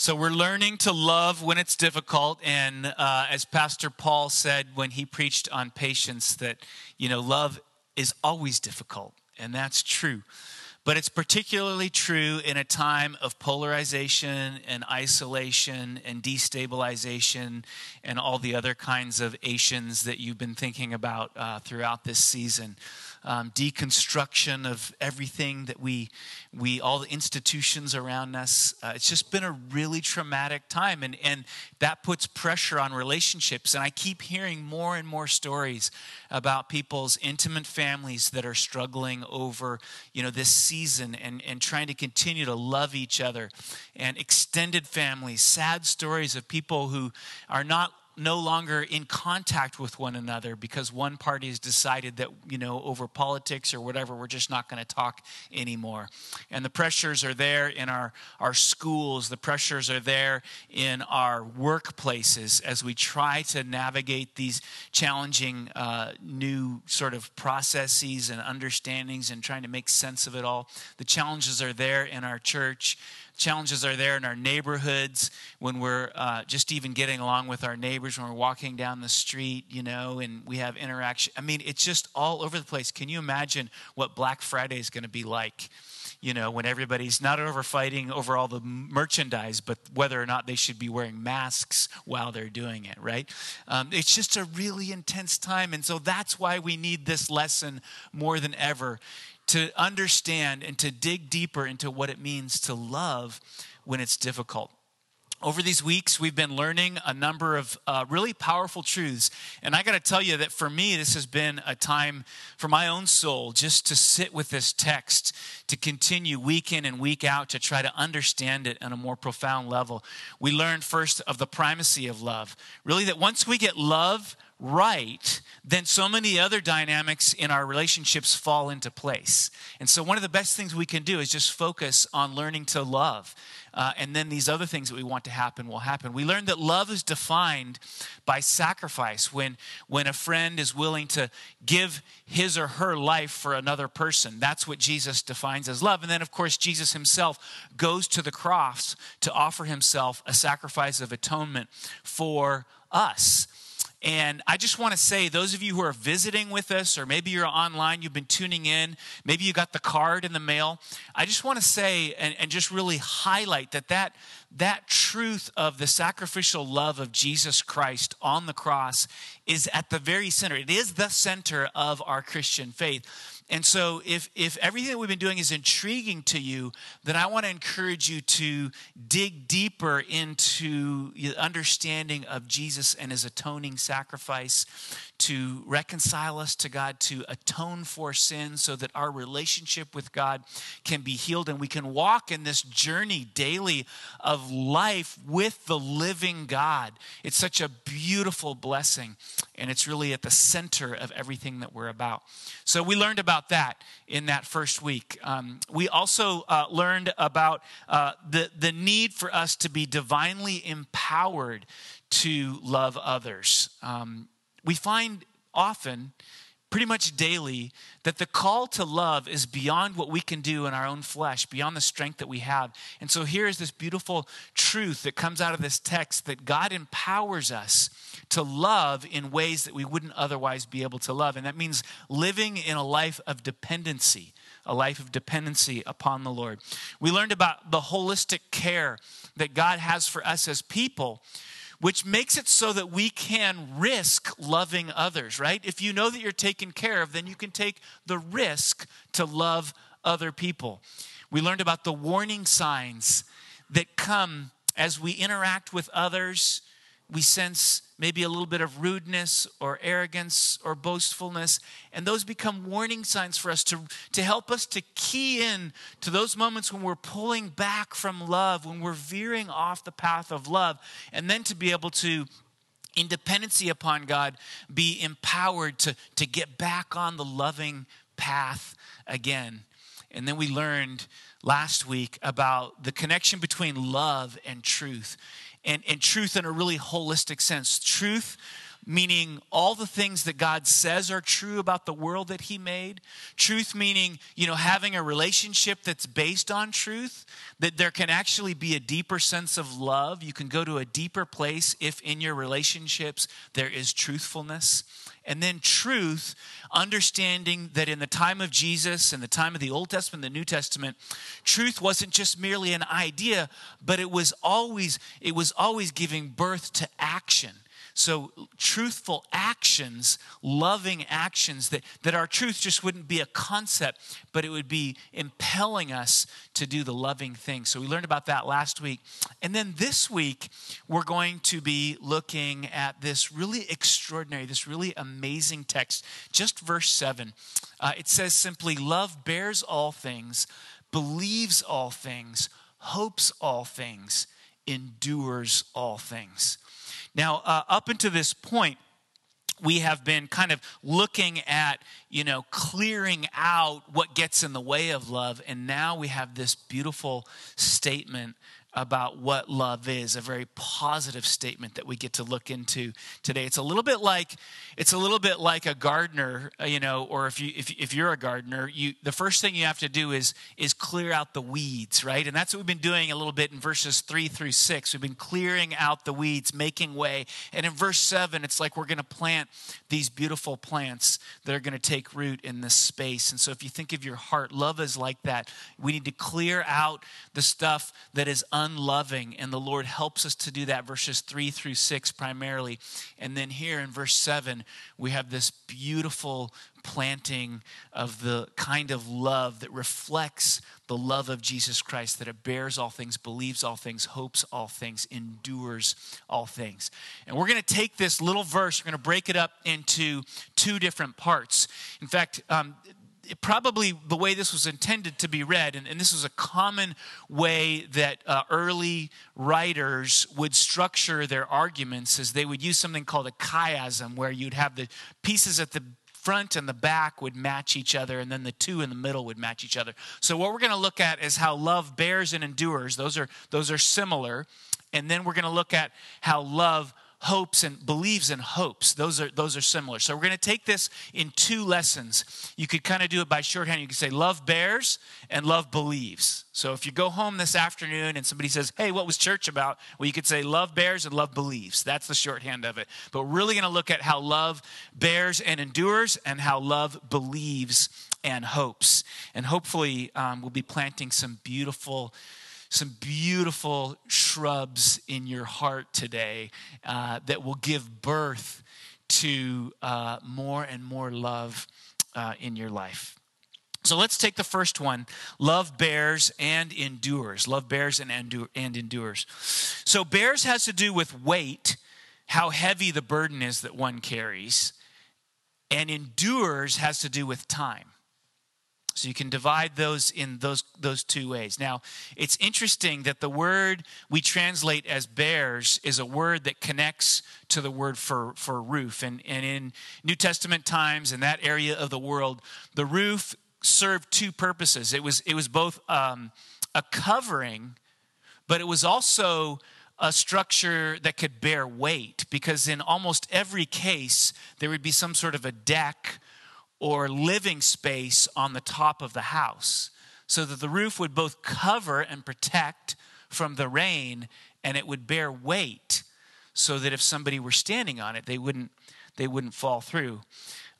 So we're learning to love when it's difficult. And uh, as Pastor Paul said when he preached on patience, that, you know, love is always difficult. And that's true. But it's particularly true in a time of polarization and isolation and destabilization and all the other kinds of Asians that you've been thinking about uh, throughout this season um, deconstruction of everything that we, we, all the institutions around us. Uh, it's just been a really traumatic time, and, and that puts pressure on relationships. And I keep hearing more and more stories about people's intimate families that are struggling over, you know, this season and, and trying to continue to love each other, and extended families, sad stories of people who are not no longer in contact with one another because one party has decided that, you know, over politics or whatever, we're just not going to talk anymore. And the pressures are there in our, our schools, the pressures are there in our workplaces as we try to navigate these challenging uh, new sort of processes and understandings and trying to make sense of it all. The challenges are there in our church challenges are there in our neighborhoods when we're uh, just even getting along with our neighbors when we're walking down the street you know and we have interaction. I mean it's just all over the place. Can you imagine what black friday is going to be like you know when everybody's not over fighting over all the merchandise but whether or not they should be wearing masks while they're doing it right? Um, it's just a really intense time and so that's why we need this lesson more than ever to understand and to dig deeper into what it means to love when it's difficult. Over these weeks, we've been learning a number of uh, really powerful truths. And I got to tell you that for me, this has been a time for my own soul just to sit with this text, to continue week in and week out to try to understand it on a more profound level. We learned first of the primacy of love. Really, that once we get love right, then so many other dynamics in our relationships fall into place. And so, one of the best things we can do is just focus on learning to love. Uh, and then these other things that we want to happen will happen. We learned that love is defined by sacrifice. When, when a friend is willing to give his or her life for another person, that's what Jesus defines as love. And then, of course, Jesus himself goes to the cross to offer himself a sacrifice of atonement for us. And I just want to say, those of you who are visiting with us, or maybe you're online, you've been tuning in, maybe you got the card in the mail. I just want to say and, and just really highlight that, that that truth of the sacrificial love of Jesus Christ on the cross is at the very center. It is the center of our Christian faith. And so, if, if everything that we've been doing is intriguing to you, then I want to encourage you to dig deeper into the understanding of Jesus and his atoning sacrifice to reconcile us to God, to atone for sin so that our relationship with God can be healed and we can walk in this journey daily of life with the living God. It's such a beautiful blessing, and it's really at the center of everything that we're about. So, we learned about that in that first week. Um, we also uh, learned about uh, the, the need for us to be divinely empowered to love others. Um, we find often, pretty much daily, that the call to love is beyond what we can do in our own flesh, beyond the strength that we have. And so here is this beautiful truth that comes out of this text that God empowers us to love in ways that we wouldn't otherwise be able to love. And that means living in a life of dependency a life of dependency upon the Lord. We learned about the holistic care that God has for us as people which makes it so that we can risk loving others, right? If you know that you're taken care of, then you can take the risk to love other people. We learned about the warning signs that come as we interact with others we sense maybe a little bit of rudeness or arrogance or boastfulness and those become warning signs for us to, to help us to key in to those moments when we're pulling back from love when we're veering off the path of love and then to be able to in dependency upon god be empowered to, to get back on the loving path again and then we learned last week about the connection between love and truth and, and truth in a really holistic sense. Truth meaning all the things that God says are true about the world that He made. Truth meaning, you know, having a relationship that's based on truth, that there can actually be a deeper sense of love. You can go to a deeper place if in your relationships there is truthfulness. And then truth, understanding that in the time of Jesus and the time of the Old Testament, the New Testament, truth wasn't just merely an idea, but it was always it was always giving birth to action. So, truthful actions, loving actions, that, that our truth just wouldn't be a concept, but it would be impelling us to do the loving thing. So, we learned about that last week. And then this week, we're going to be looking at this really extraordinary, this really amazing text, just verse 7. Uh, it says simply, Love bears all things, believes all things, hopes all things, endures all things. Now, uh, up until this point, we have been kind of looking at, you know, clearing out what gets in the way of love. And now we have this beautiful statement about what love is, a very positive statement that we get to look into today. It's a little bit like it's a little bit like a gardener, uh, you know, or if you if, if you're a gardener, you the first thing you have to do is is clear out the weeds, right? And that's what we've been doing a little bit in verses 3 through 6. We've been clearing out the weeds, making way. And in verse 7, it's like we're going to plant these beautiful plants that are going to take root in this space. And so if you think of your heart, love is like that. We need to clear out the stuff that is unloving, and the Lord helps us to do that, verses 3 through 6 primarily. And then here in verse 7, we have this beautiful planting of the kind of love that reflects the love of Jesus Christ, that it bears all things, believes all things, hopes all things, endures all things. And we're going to take this little verse, we're going to break it up into two different parts. In fact, um, probably the way this was intended to be read, and, and this was a common way that uh, early writers would structure their arguments, is they would use something called a chiasm, where you'd have the pieces at the front and the back would match each other, and then the two in the middle would match each other. So what we're going to look at is how love bears and endures. Those are those are similar, and then we're going to look at how love hopes and believes in hopes. Those are those are similar. So we're going to take this in two lessons. You could kind of do it by shorthand. You could say love bears and love believes. So if you go home this afternoon and somebody says, "Hey, what was church about?" Well, you could say love bears and love believes. That's the shorthand of it. But we're really going to look at how love bears and endures and how love believes and hopes. And hopefully um, we'll be planting some beautiful some beautiful shrubs in your heart today uh, that will give birth to uh, more and more love uh, in your life. So let's take the first one. Love bears and endures. Love bears and, endure, and endures. So bears has to do with weight, how heavy the burden is that one carries, and endures has to do with time. So you can divide those in those, those two ways. Now, it's interesting that the word we translate as bears is a word that connects to the word for, for roof. And, and in New Testament times, in that area of the world, the roof served two purposes. It was, it was both um, a covering, but it was also a structure that could bear weight because in almost every case, there would be some sort of a deck or living space on the top of the house so that the roof would both cover and protect from the rain and it would bear weight so that if somebody were standing on it they wouldn't they wouldn't fall through.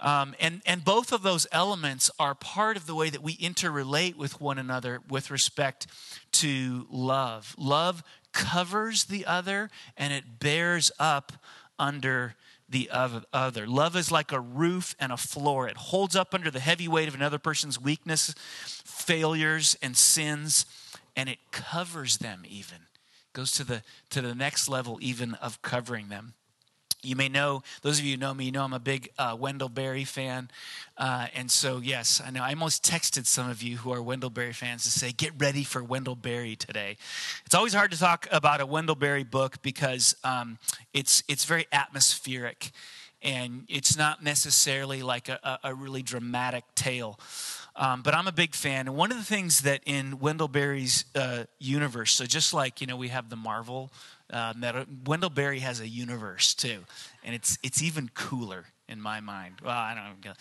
Um, and and both of those elements are part of the way that we interrelate with one another with respect to love. Love covers the other and it bears up under the other. Love is like a roof and a floor. It holds up under the heavy weight of another person's weakness, failures, and sins, and it covers them even. Goes to the to the next level even of covering them. You may know, those of you who know me, you know I'm a big uh, Wendell Berry fan. Uh, and so, yes, I know. I almost texted some of you who are Wendell Berry fans to say, get ready for Wendell Berry today. It's always hard to talk about a Wendell Berry book because um, it's, it's very atmospheric and it's not necessarily like a, a really dramatic tale. Um, but I'm a big fan. And one of the things that in Wendell Berry's uh, universe, so just like you know we have the Marvel, uh, meta, Wendell Berry has a universe too, and it's it's even cooler in my mind. Well, I don't know.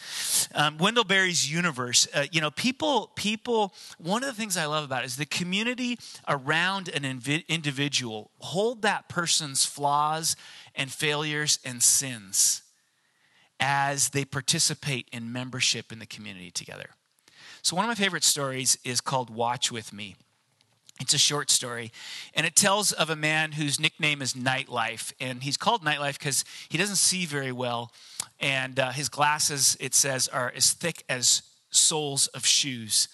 Um, Wendell Berry's universe. Uh, you know, people people. One of the things I love about it is the community around an individual hold that person's flaws and failures and sins as they participate in membership in the community together. So, one of my favorite stories is called Watch With Me. It's a short story, and it tells of a man whose nickname is Nightlife. And he's called Nightlife because he doesn't see very well, and uh, his glasses, it says, are as thick as soles of shoes.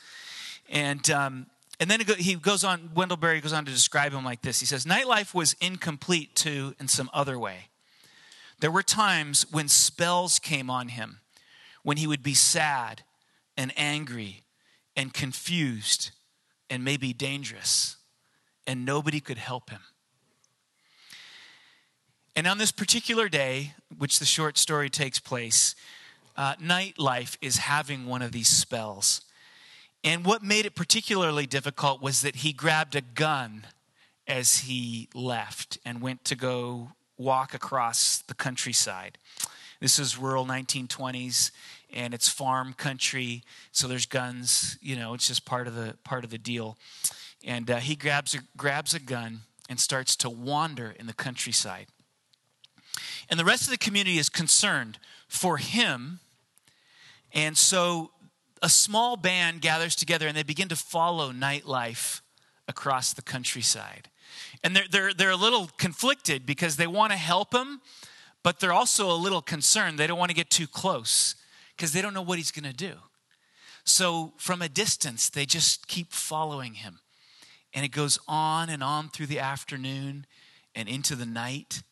And, um, and then he goes on, Wendell Berry goes on to describe him like this. He says, Nightlife was incomplete too in some other way. There were times when spells came on him, when he would be sad and angry and confused and maybe dangerous, and nobody could help him. And on this particular day, which the short story takes place, uh, nightlife is having one of these spells. And what made it particularly difficult was that he grabbed a gun as he left and went to go walk across the countryside. This is rural 1920s and it's farm country, so there's guns. You know, it's just part of the part of the deal. And uh, he grabs a, grabs a gun and starts to wander in the countryside. And the rest of the community is concerned for him, and so a small band gathers together and they begin to follow nightlife across the countryside. And they're, they're, they're a little conflicted because they want to help him, but they're also a little concerned. They don't want to get too close because they don't know what he's going to do. So from a distance, they just keep following him. And it goes on and on through the afternoon and into the night.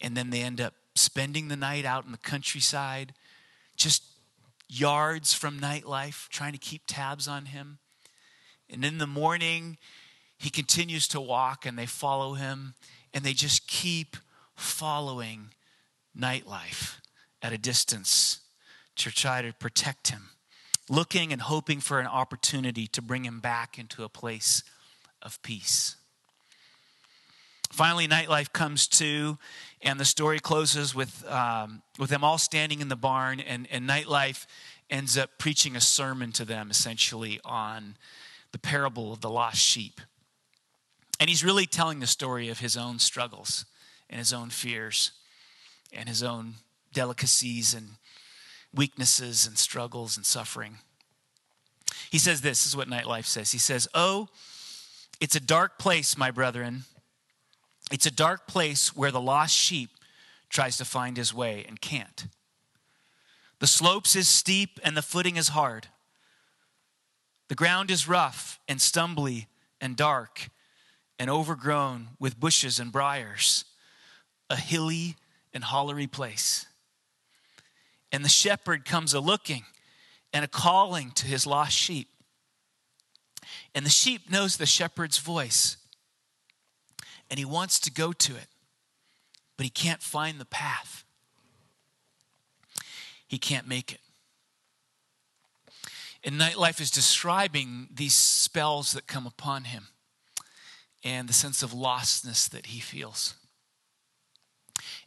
And then they end up spending the night out in the countryside, just yards from nightlife, trying to keep tabs on him. And in the morning, he continues to walk and they follow him and they just keep following nightlife at a distance to try to protect him, looking and hoping for an opportunity to bring him back into a place of peace. Finally, nightlife comes to, and the story closes with, um, with them all standing in the barn, and, and nightlife ends up preaching a sermon to them essentially on the parable of the lost sheep. And he's really telling the story of his own struggles and his own fears and his own delicacies and weaknesses and struggles and suffering. He says this, this is what Nightlife says. He says, Oh, it's a dark place, my brethren. It's a dark place where the lost sheep tries to find his way and can't. The slopes is steep and the footing is hard. The ground is rough and stumbly and dark and overgrown with bushes and briars, a hilly and hollery place. And the shepherd comes a looking and a calling to his lost sheep. And the sheep knows the shepherd's voice. And he wants to go to it, but he can't find the path. He can't make it. And Nightlife is describing these spells that come upon him and the sense of lostness that he feels.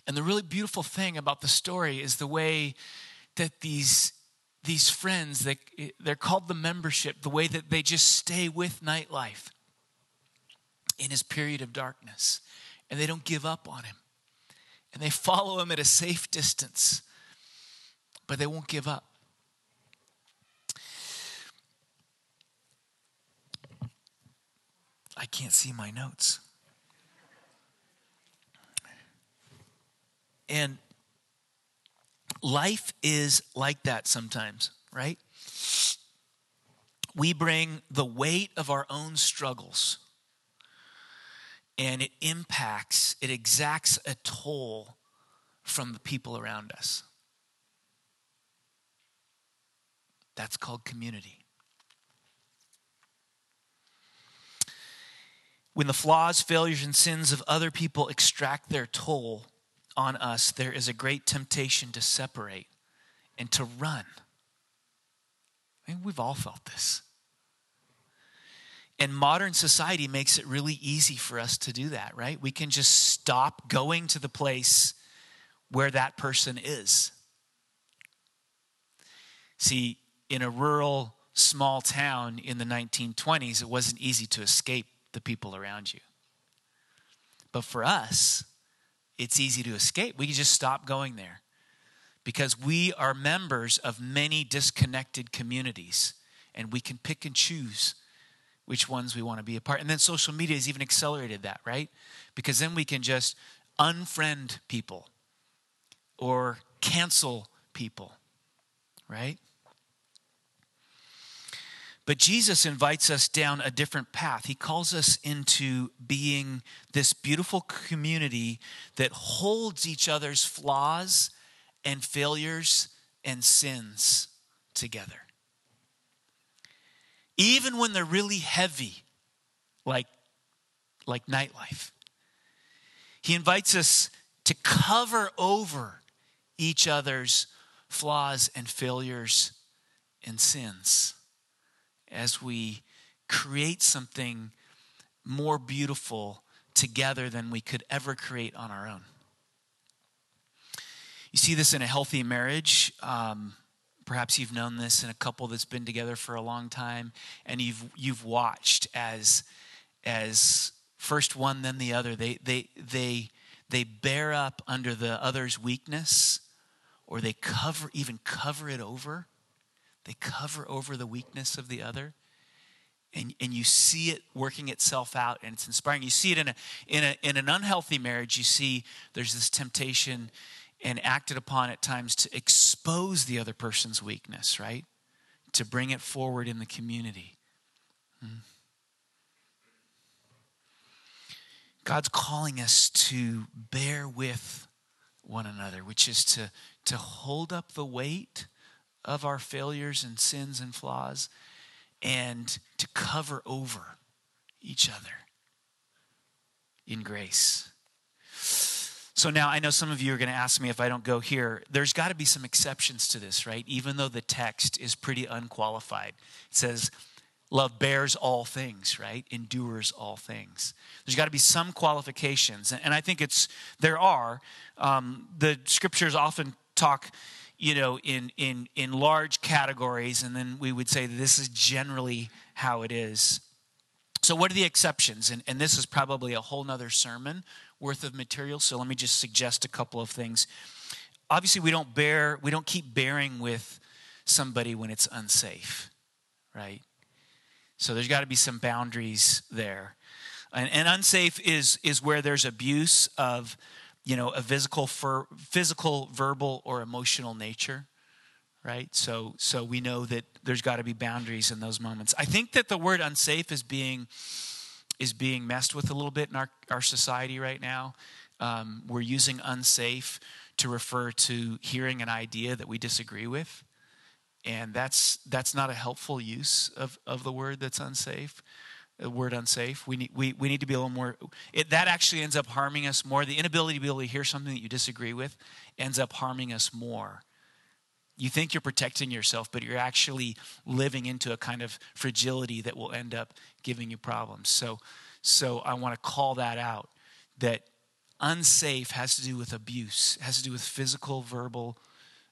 And the really beautiful thing about the story is the way that these these friends they, they're called the membership the way that they just stay with nightlife in his period of darkness and they don't give up on him. And they follow him at a safe distance but they won't give up. I can't see my notes And life is like that sometimes, right? We bring the weight of our own struggles and it impacts, it exacts a toll from the people around us. That's called community. When the flaws, failures, and sins of other people extract their toll, on us, there is a great temptation to separate and to run. I mean, we've all felt this. And modern society makes it really easy for us to do that, right? We can just stop going to the place where that person is. See, in a rural, small town in the 1920s, it wasn't easy to escape the people around you. But for us, it's easy to escape. We can just stop going there because we are members of many disconnected communities and we can pick and choose which ones we want to be a part. And then social media has even accelerated that, right? Because then we can just unfriend people or cancel people, right? But Jesus invites us down a different path. He calls us into being this beautiful community that holds each other's flaws and failures and sins together. Even when they're really heavy, like, like nightlife. He invites us to cover over each other's flaws and failures and sins as we create something more beautiful together than we could ever create on our own. You see this in a healthy marriage. Um, perhaps you've known this in a couple that's been together for a long time, and you've you've watched as as first one then the other. They they they they bear up under the other's weakness, or they cover even cover it over. They cover over the weakness of the other. And, and you see it working itself out and it's inspiring. You see it in, a, in, a, in an unhealthy marriage, you see there's this temptation and acted upon at times to expose the other person's weakness, right? To bring it forward in the community. Hmm. God's calling us to bear with one another, which is to, to hold up the weight of our failures and sins and flaws and to cover over each other in grace. So now I know some of you are going to ask me if I don't go here. There's got to be some exceptions to this, right? Even though the text is pretty unqualified. It says, Love bears all things, right? Endures all things. There's got to be some qualifications. And I think it's, there are. Um, the scriptures often talk you know, in, in, in large categories, and then we would say this is generally how it is. So, what are the exceptions? And, and this is probably a whole nother sermon worth of material. So, let me just suggest a couple of things. Obviously, we don't bear, we don't keep bearing with somebody when it's unsafe, right? So, there's got to be some boundaries there. And, and unsafe is, is where there's abuse of you know, a physical, for, physical, verbal, or emotional nature, right? So, so we know that there's got to be boundaries in those moments. I think that the word unsafe is being is being messed with a little bit in our, our society right now. Um, we're using unsafe to refer to hearing an idea that we disagree with. And that's that's not a helpful use of, of the word that's unsafe Uh, the word unsafe. We need, we, we need to be a little more, it, that actually ends up harming us more. The inability to be able to hear something that you disagree with ends up harming us more. You think you're protecting yourself, but you're actually living into a kind of fragility that will end up giving you problems. So, so I want to call that out that unsafe has to do with abuse, has to do with physical, verbal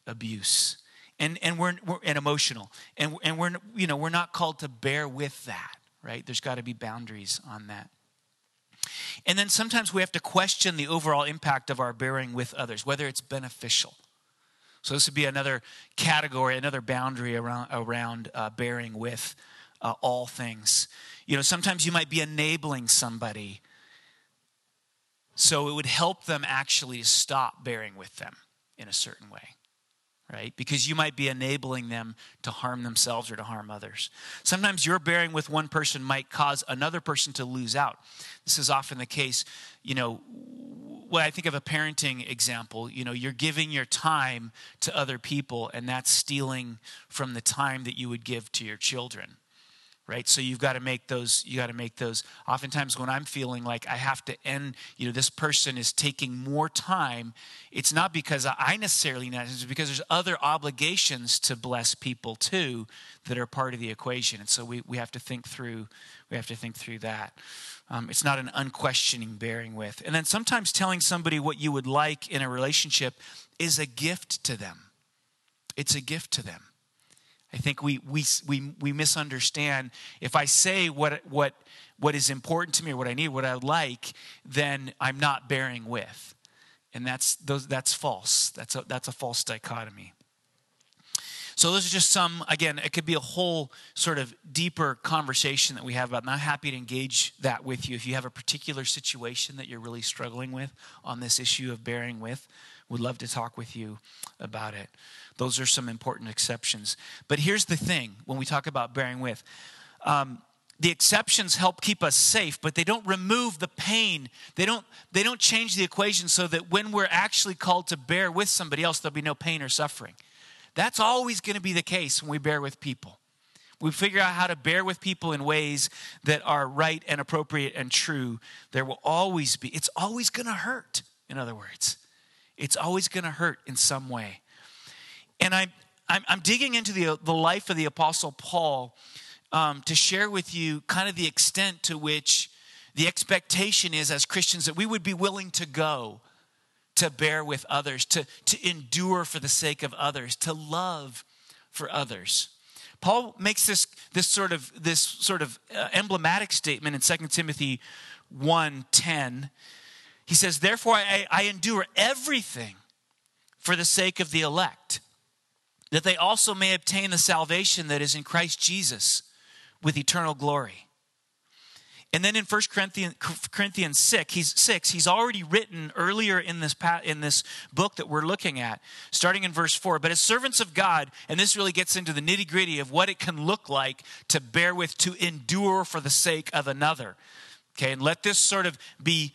abuse. And, and we're, we're and emotional. And, and we're, you know, we're not called to bear with that right? There's got to be boundaries on that. And then sometimes we have to question the overall impact of our bearing with others, whether it's beneficial. So this would be another category, another boundary around, around uh, bearing with uh, all things. You know, sometimes you might be enabling somebody, so it would help them actually stop bearing with them in a certain way right? Because you might be enabling them to harm themselves or to harm others. Sometimes your bearing with one person might cause another person to lose out. This is often the case, you know, when I think of a parenting example, you know, you're giving your time to other people and that's stealing from the time that you would give to your children. Right? So you've got to make those you got to make those. Oftentimes when i'm feeling like i have to end you know this person is taking more time it's not because i necessarily need it's because there's other obligations to bless people too that are part of the equation. And so we, we have to think through we have to think through that. Um, it's not an unquestioning bearing with. And then sometimes telling somebody what you would like in a relationship is a gift to them. It's a gift to them I think we, we, we, we misunderstand. If I say what, what, what is important to me or what I need, what I like, then I'm not bearing with. And that's, those, that's false. That's a, that's a false dichotomy. So those are just some, again, it could be a whole sort of deeper conversation that we have about. And I'm happy to engage that with you. If you have a particular situation that you're really struggling with on this issue of bearing with, would love to talk with you about it. Those are some important exceptions. But here's the thing when we talk about bearing with um, the exceptions help keep us safe but they don't remove the pain. They don't they don't change the equation so that when we're actually called to bear with somebody else there'll be no pain or suffering. That's always going to be the case when we bear with people. We figure out how to bear with people in ways that are right and appropriate and true. There will always be it's always going to hurt in other words. It's always going to hurt in some way and I, I'm, I'm digging into the, the life of the Apostle Paul um, to share with you kind of the extent to which the expectation is as Christians that we would be willing to go to bear with others, to, to endure for the sake of others, to love for others. Paul makes this, this sort of, this sort of uh, emblematic statement in 2 Timothy 1.10. He says, Therefore I, I endure everything for the sake of the elect that they also may obtain the salvation that is in Christ Jesus with eternal glory. And then in 1 Corinthians, Corinthians 6, he's, 6, he's already written earlier in this, in this book that we're looking at, starting in verse 4. But as servants of God, and this really gets into the nitty gritty of what it can look like to bear with, to endure for the sake of another. Okay, and let this sort of be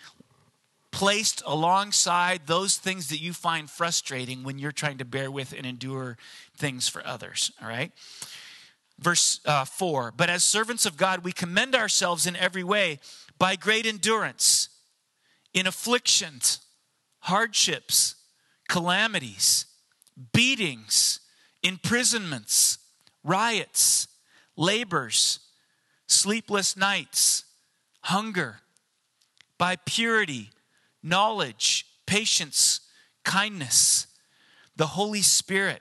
placed alongside those things that you find frustrating when you're trying to bear with and endure things for others. All right? Verse uh, 4 But as servants of God, we commend ourselves in every way by great endurance in afflictions, hardships, calamities, beatings, imprisonments, riots, labors, sleepless nights, hunger, by purity knowledge, patience, kindness, the Holy Spirit,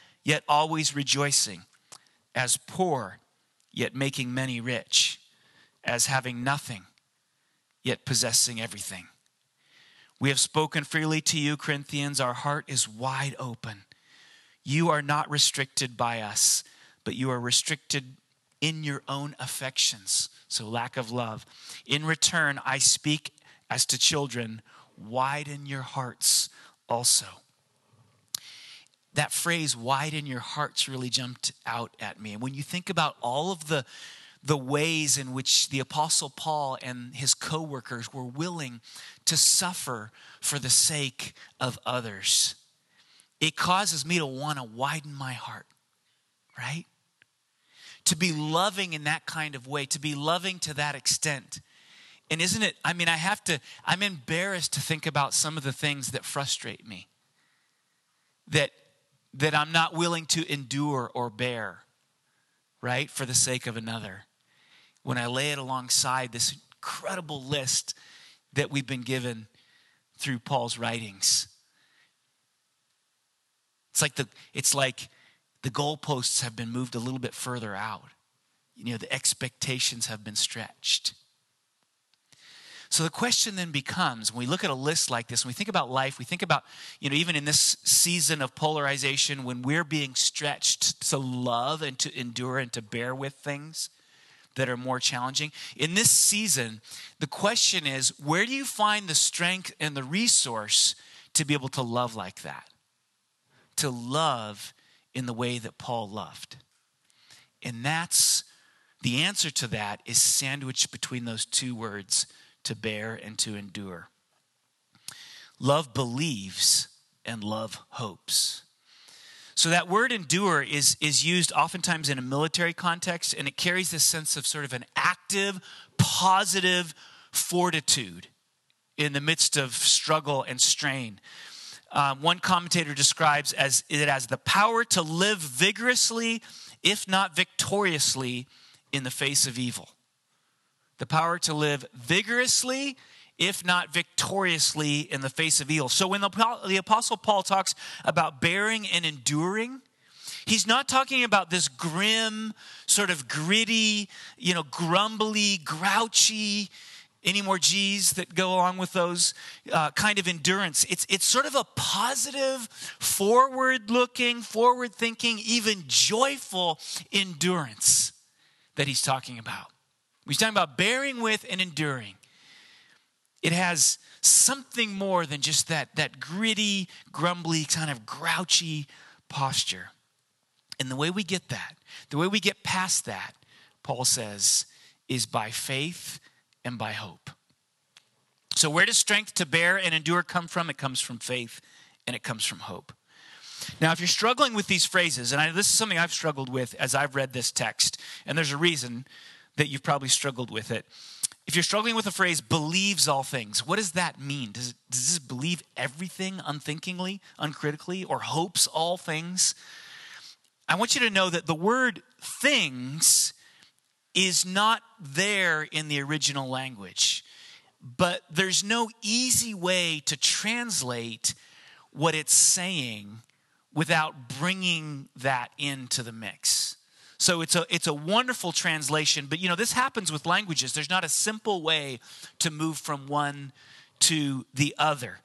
yet always rejoicing, as poor yet making many rich, as having nothing yet possessing everything. We have spoken freely to you, Corinthians. Our heart is wide open. You are not restricted by us, but you are restricted in your own affections. So, lack of love. In return, I speak as to children, widen your hearts also. That phrase, widen your hearts, really jumped out at me. And when you think about all of the the ways in which the apostle Paul and his co-workers were willing to suffer for the sake of others. It causes me to want to widen my heart, right? to be loving in that kind of way, to be loving to that extent. And isn't it, I mean, I have to, I'm embarrassed to think about some of the things that frustrate me, that, that I'm not willing to endure or bear, right, for the sake of another. When I lay it alongside this incredible list that we've been given through Paul's writings. It's like the, it's like, the goalposts have been moved a little bit further out. You know, the expectations have been stretched. So the question then becomes when we look at a list like this, when we think about life, we think about, you know, even in this season of polarization, when we're being stretched to love and to endure and to bear with things, that are more challenging. In this season, the question is where do you find the strength and the resource to be able to love like that? To love in the way that Paul loved. And that's the answer to that is sandwiched between those two words to bear and to endure. Love believes and love hopes. So that word endure is, is used oftentimes in a military context, and it carries this sense of sort of an active, positive fortitude in the midst of struggle and strain. Um, one commentator describes as, it as the power to live vigorously, if not victoriously, in the face of evil. The power to live vigorously, if not victoriously, in the face of evil. So when the, the Apostle Paul talks about bearing and enduring, he's not talking about this grim, sort of gritty, you know, grumbly, grouchy, any more G's that go along with those uh, kind of endurance. It's, it's sort of a positive, forward looking, forward thinking, even joyful endurance that he's talking about. He's talking about bearing with and enduring. It has something more than just that, that gritty, grumbly, kind of grouchy posture. And the way we get that, the way we get past that, Paul says, is by faith and by hope. So, where does strength to bear and endure come from? It comes from faith and it comes from hope. Now, if you're struggling with these phrases, and I, this is something I've struggled with as I've read this text, and there's a reason that you've probably struggled with it. If you're struggling with the phrase believes all things, what does that mean? Does, does this believe everything unthinkingly, uncritically, or hopes all things? I want you to know that the word things is not there in the original language, but there's no easy way to translate what it's saying without bringing that into the mix. So it's a it's a wonderful translation, but you know this happens with languages. There's not a simple way to move from one to the other.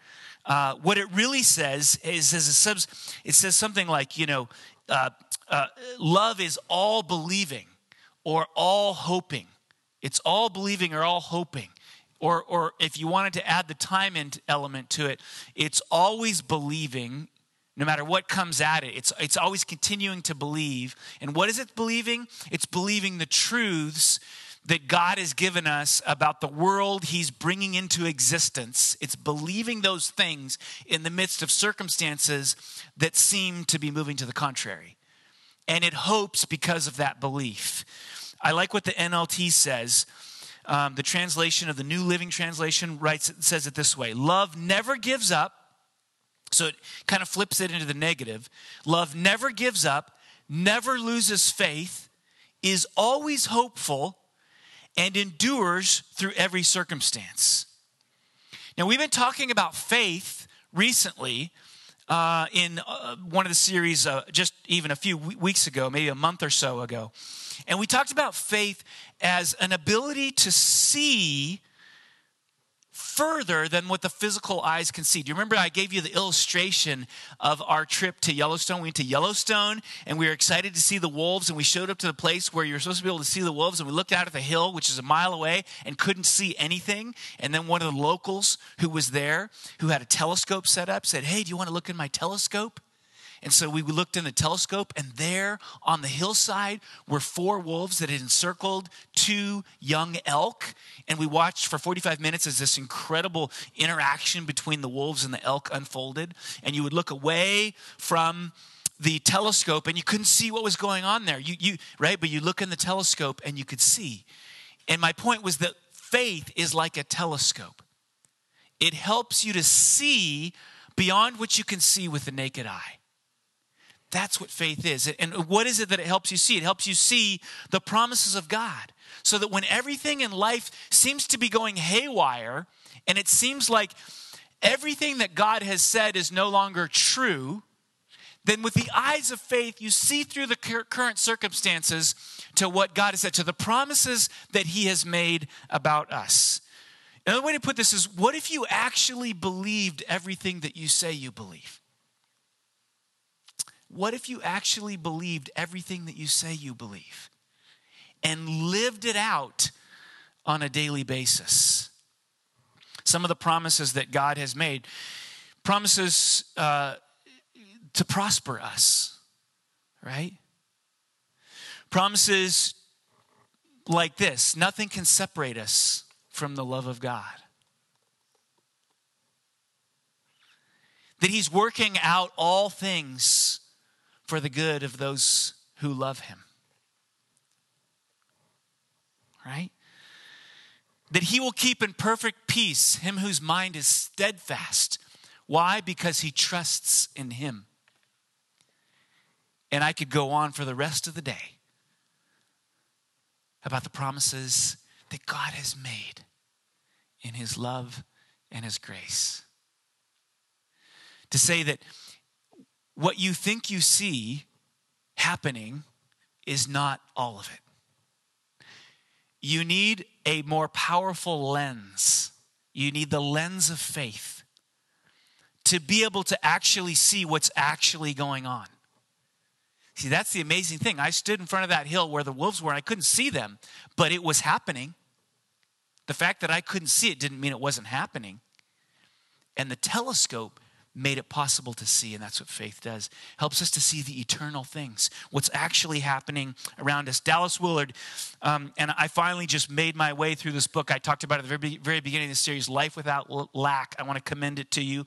Uh, what it really says is, is it says something like you know, uh, uh, love is all believing or all hoping. It's all believing or all hoping. Or, or if you wanted to add the time element to it, it's always believing no matter what comes at it. It's, it's always continuing to believe. And what is it believing? It's believing the truths that God has given us about the world He's bringing into existence. It's believing those things in the midst of circumstances that seem to be moving to the contrary. And it hopes because of that belief. I like what the NLT says. Um, the translation of the New Living Translation writes says it this way: Love never gives up. So it kind of flips it into the negative. Love never gives up, never loses faith, is always hopeful, and endures through every circumstance. Now, we've been talking about faith recently uh, in uh, one of the series uh, just even a few weeks ago, maybe a month or so ago. And we talked about faith as an ability to see further than what the physical eyes can see. Do you remember I gave you the illustration of our trip to Yellowstone? We went to Yellowstone and we were excited to see the wolves and we showed up to the place where you're supposed to be able to see the wolves and we looked out at the hill, which is a mile away, and couldn't see anything. And then one of the locals who was there, who had a telescope set up, said, Hey, do you want to look in my telescope? And so we looked in the telescope, and there on the hillside were four wolves that had encircled two young elk. And we watched for 45 minutes as this incredible interaction between the wolves and the elk unfolded. And you would look away from the telescope and you couldn't see what was going on there. You, you, right? But you look in the telescope and you could see. And my point was that faith is like a telescope, it helps you to see beyond what you can see with the naked eye. That's what faith is. And what is it that it helps you see? It helps you see the promises of God. So that when everything in life seems to be going haywire, and it seems like everything that God has said is no longer true, then with the eyes of faith, you see through the current circumstances to what God has said, to the promises that He has made about us. Another way to put this is what if you actually believed everything that you say you believe? What if you actually believed everything that you say you believe? and lived it out on a daily basis. Some of the promises that God has made promises uh, to prosper us, right? Promises like this nothing can separate us from the love of God. That He's working out all things for the good of those who love Him. Right? That He will keep in perfect peace him whose mind is steadfast. Why? Because he trusts in Him. And I could go on for the rest of the day about the promises that God has made in His love and His grace. To say that what you think you see happening is not all of it. You need a more powerful lens. You need the lens of faith to be able to actually see what's actually going on. See, that's the amazing thing. I stood in front of that hill where the wolves were, and I couldn't see them, but it was happening. The fact that I couldn't see it didn't mean it wasn't happening. And the telescope made it possible to see, and that's what faith does. Helps us to see the eternal things, what's actually happening around us. Dallas Willard, um, and I finally just made my way through this book. I talked about it at the very, very beginning of the series, Life Without Lack. I want to commend it to you.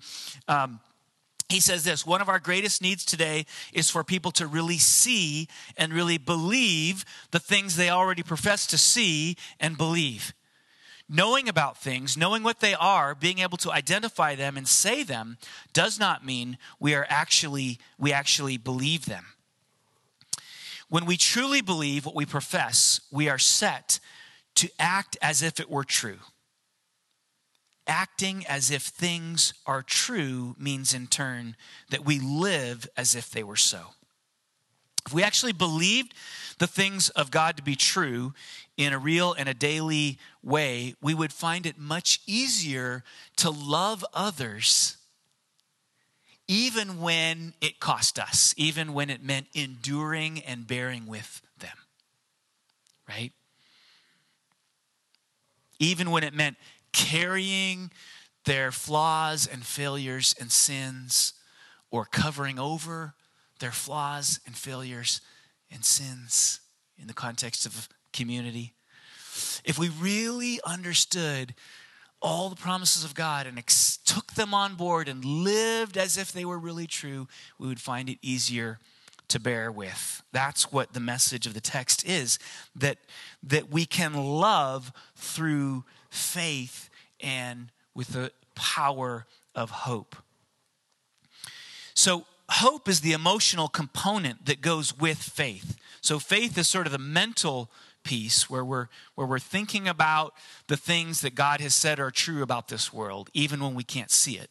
Um, he says this one of our greatest needs today is for people to really see and really believe the things they already profess to see and believe. Knowing about things, knowing what they are, being able to identify them and say them does not mean we are actually we actually believe them. When we truly believe what we profess, we are set to act as if it were true acting as if things are true means in turn that we live as if they were so. If we actually believed the things of God to be true in a real and a daily way, we would find it much easier to love others even when it cost us, even when it meant enduring and bearing with them. Right? Even when it meant carrying their flaws and failures and sins or covering over their flaws and failures and sins in the context of community. If we really understood all the promises of God and ex- took them on board and lived as if they were really true, we would find it easier to bear with. That's what the message of the text is that, that we can love through faith and with the power of hope. So, hope is the emotional component that goes with faith. So, faith is sort of the mental piece where we're, where we're thinking about the things that God has said are true about this world, even when we can't see it.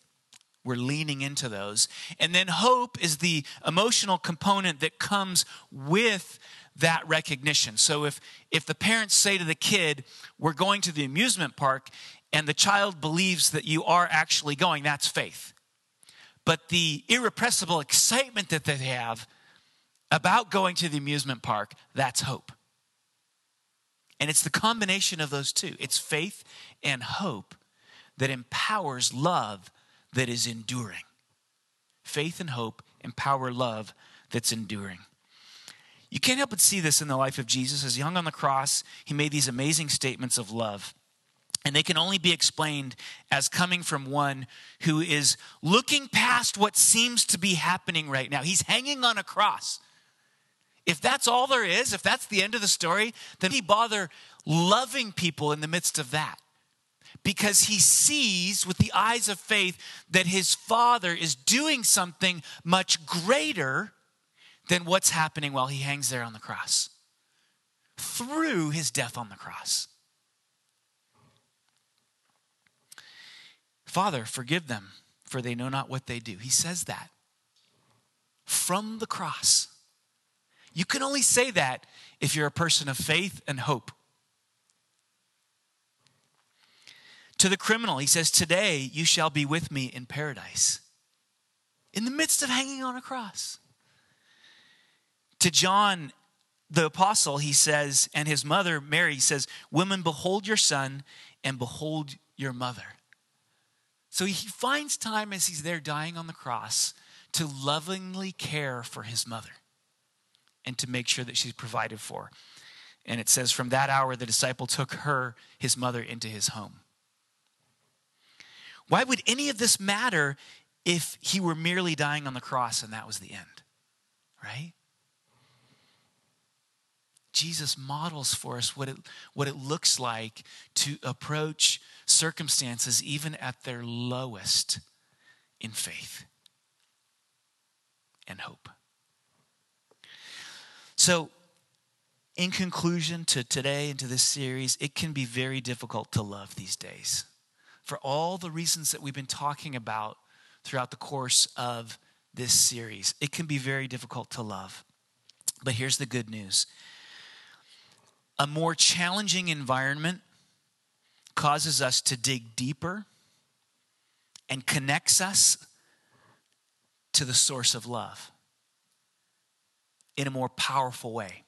We're leaning into those. And then hope is the emotional component that comes with that recognition. So if if the parents say to the kid, "We're going to the amusement park," and the child believes that you are actually going, that's faith. But the irrepressible excitement that they have about going to the amusement park, that's hope. And it's the combination of those two it's faith and hope that empowers love that is enduring. Faith and hope empower love that's enduring. You can't help but see this in the life of Jesus. As he hung on the cross, he made these amazing statements of love. And they can only be explained as coming from one who is looking past what seems to be happening right now. He's hanging on a cross. If that's all there is, if that's the end of the story, then he bother loving people in the midst of that. Because he sees with the eyes of faith that his father is doing something much greater than what's happening while he hangs there on the cross through his death on the cross. Father, forgive them, for they know not what they do. He says that from the cross. You can only say that if you're a person of faith and hope. To the criminal, he says, Today you shall be with me in paradise, in the midst of hanging on a cross. To John the apostle, he says, and his mother, Mary, says, Women, behold your son and behold your mother. So he finds time as he's there dying on the cross to lovingly care for his mother and to make sure that she's provided for. And it says, From that hour, the disciple took her, his mother, into his home. Why would any of this matter if he were merely dying on the cross and that was the end? Right? Jesus models for us what it, what it looks like to approach circumstances, even at their lowest, in faith and hope. So, in conclusion to today and to this series, it can be very difficult to love these days for all the reasons that we've been talking about throughout the course of this series. It can be very difficult to love. But here's the good news a more challenging environment causes us to dig deeper and connects us to the source of love in a more powerful way.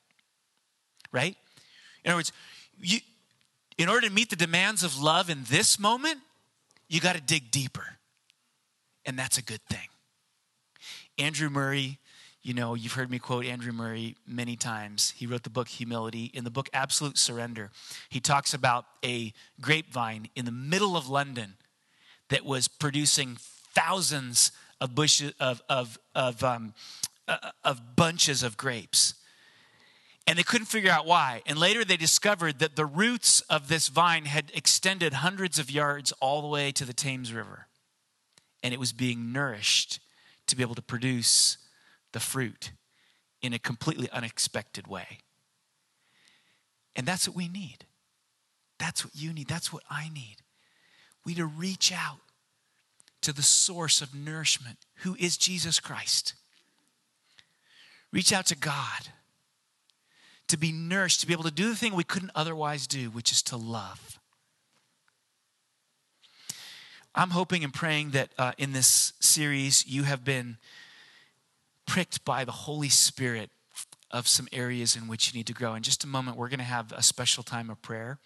Right? In other words, you, in order to meet the demands of love in this moment, you got to dig deeper. And that's a good thing. Andrew Murray you know, you've heard me quote Andrew Murray many times. He wrote the book Humility. In the book Absolute Surrender, he talks about a grapevine in the middle of London that was producing thousands of bushes of of of, um, of bunches of grapes. And they couldn't figure out why. And later they discovered that the roots of this vine had extended hundreds of yards all the way to the Thames River. And it was being nourished to be able to produce the fruit in a completely unexpected way. And that's what we need. That's what you need. That's what I need. We to reach out to the source of nourishment, who is Jesus Christ. Reach out to God to be nourished, to be able to do the thing we couldn't otherwise do, which is to love. I'm hoping and praying that uh, in this series you have been pricked by the Holy Spirit of some areas in which you need to grow. In just a moment, we're going to have a special time of prayer,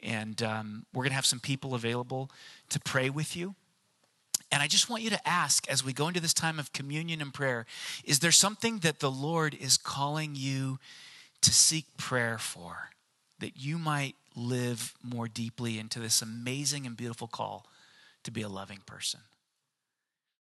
and um, we're going to have some people available to pray with you. And I just want you to ask as we go into this time of communion and prayer is there something that the Lord is calling you to seek prayer for that you might live more deeply into this amazing and beautiful call to be a loving person?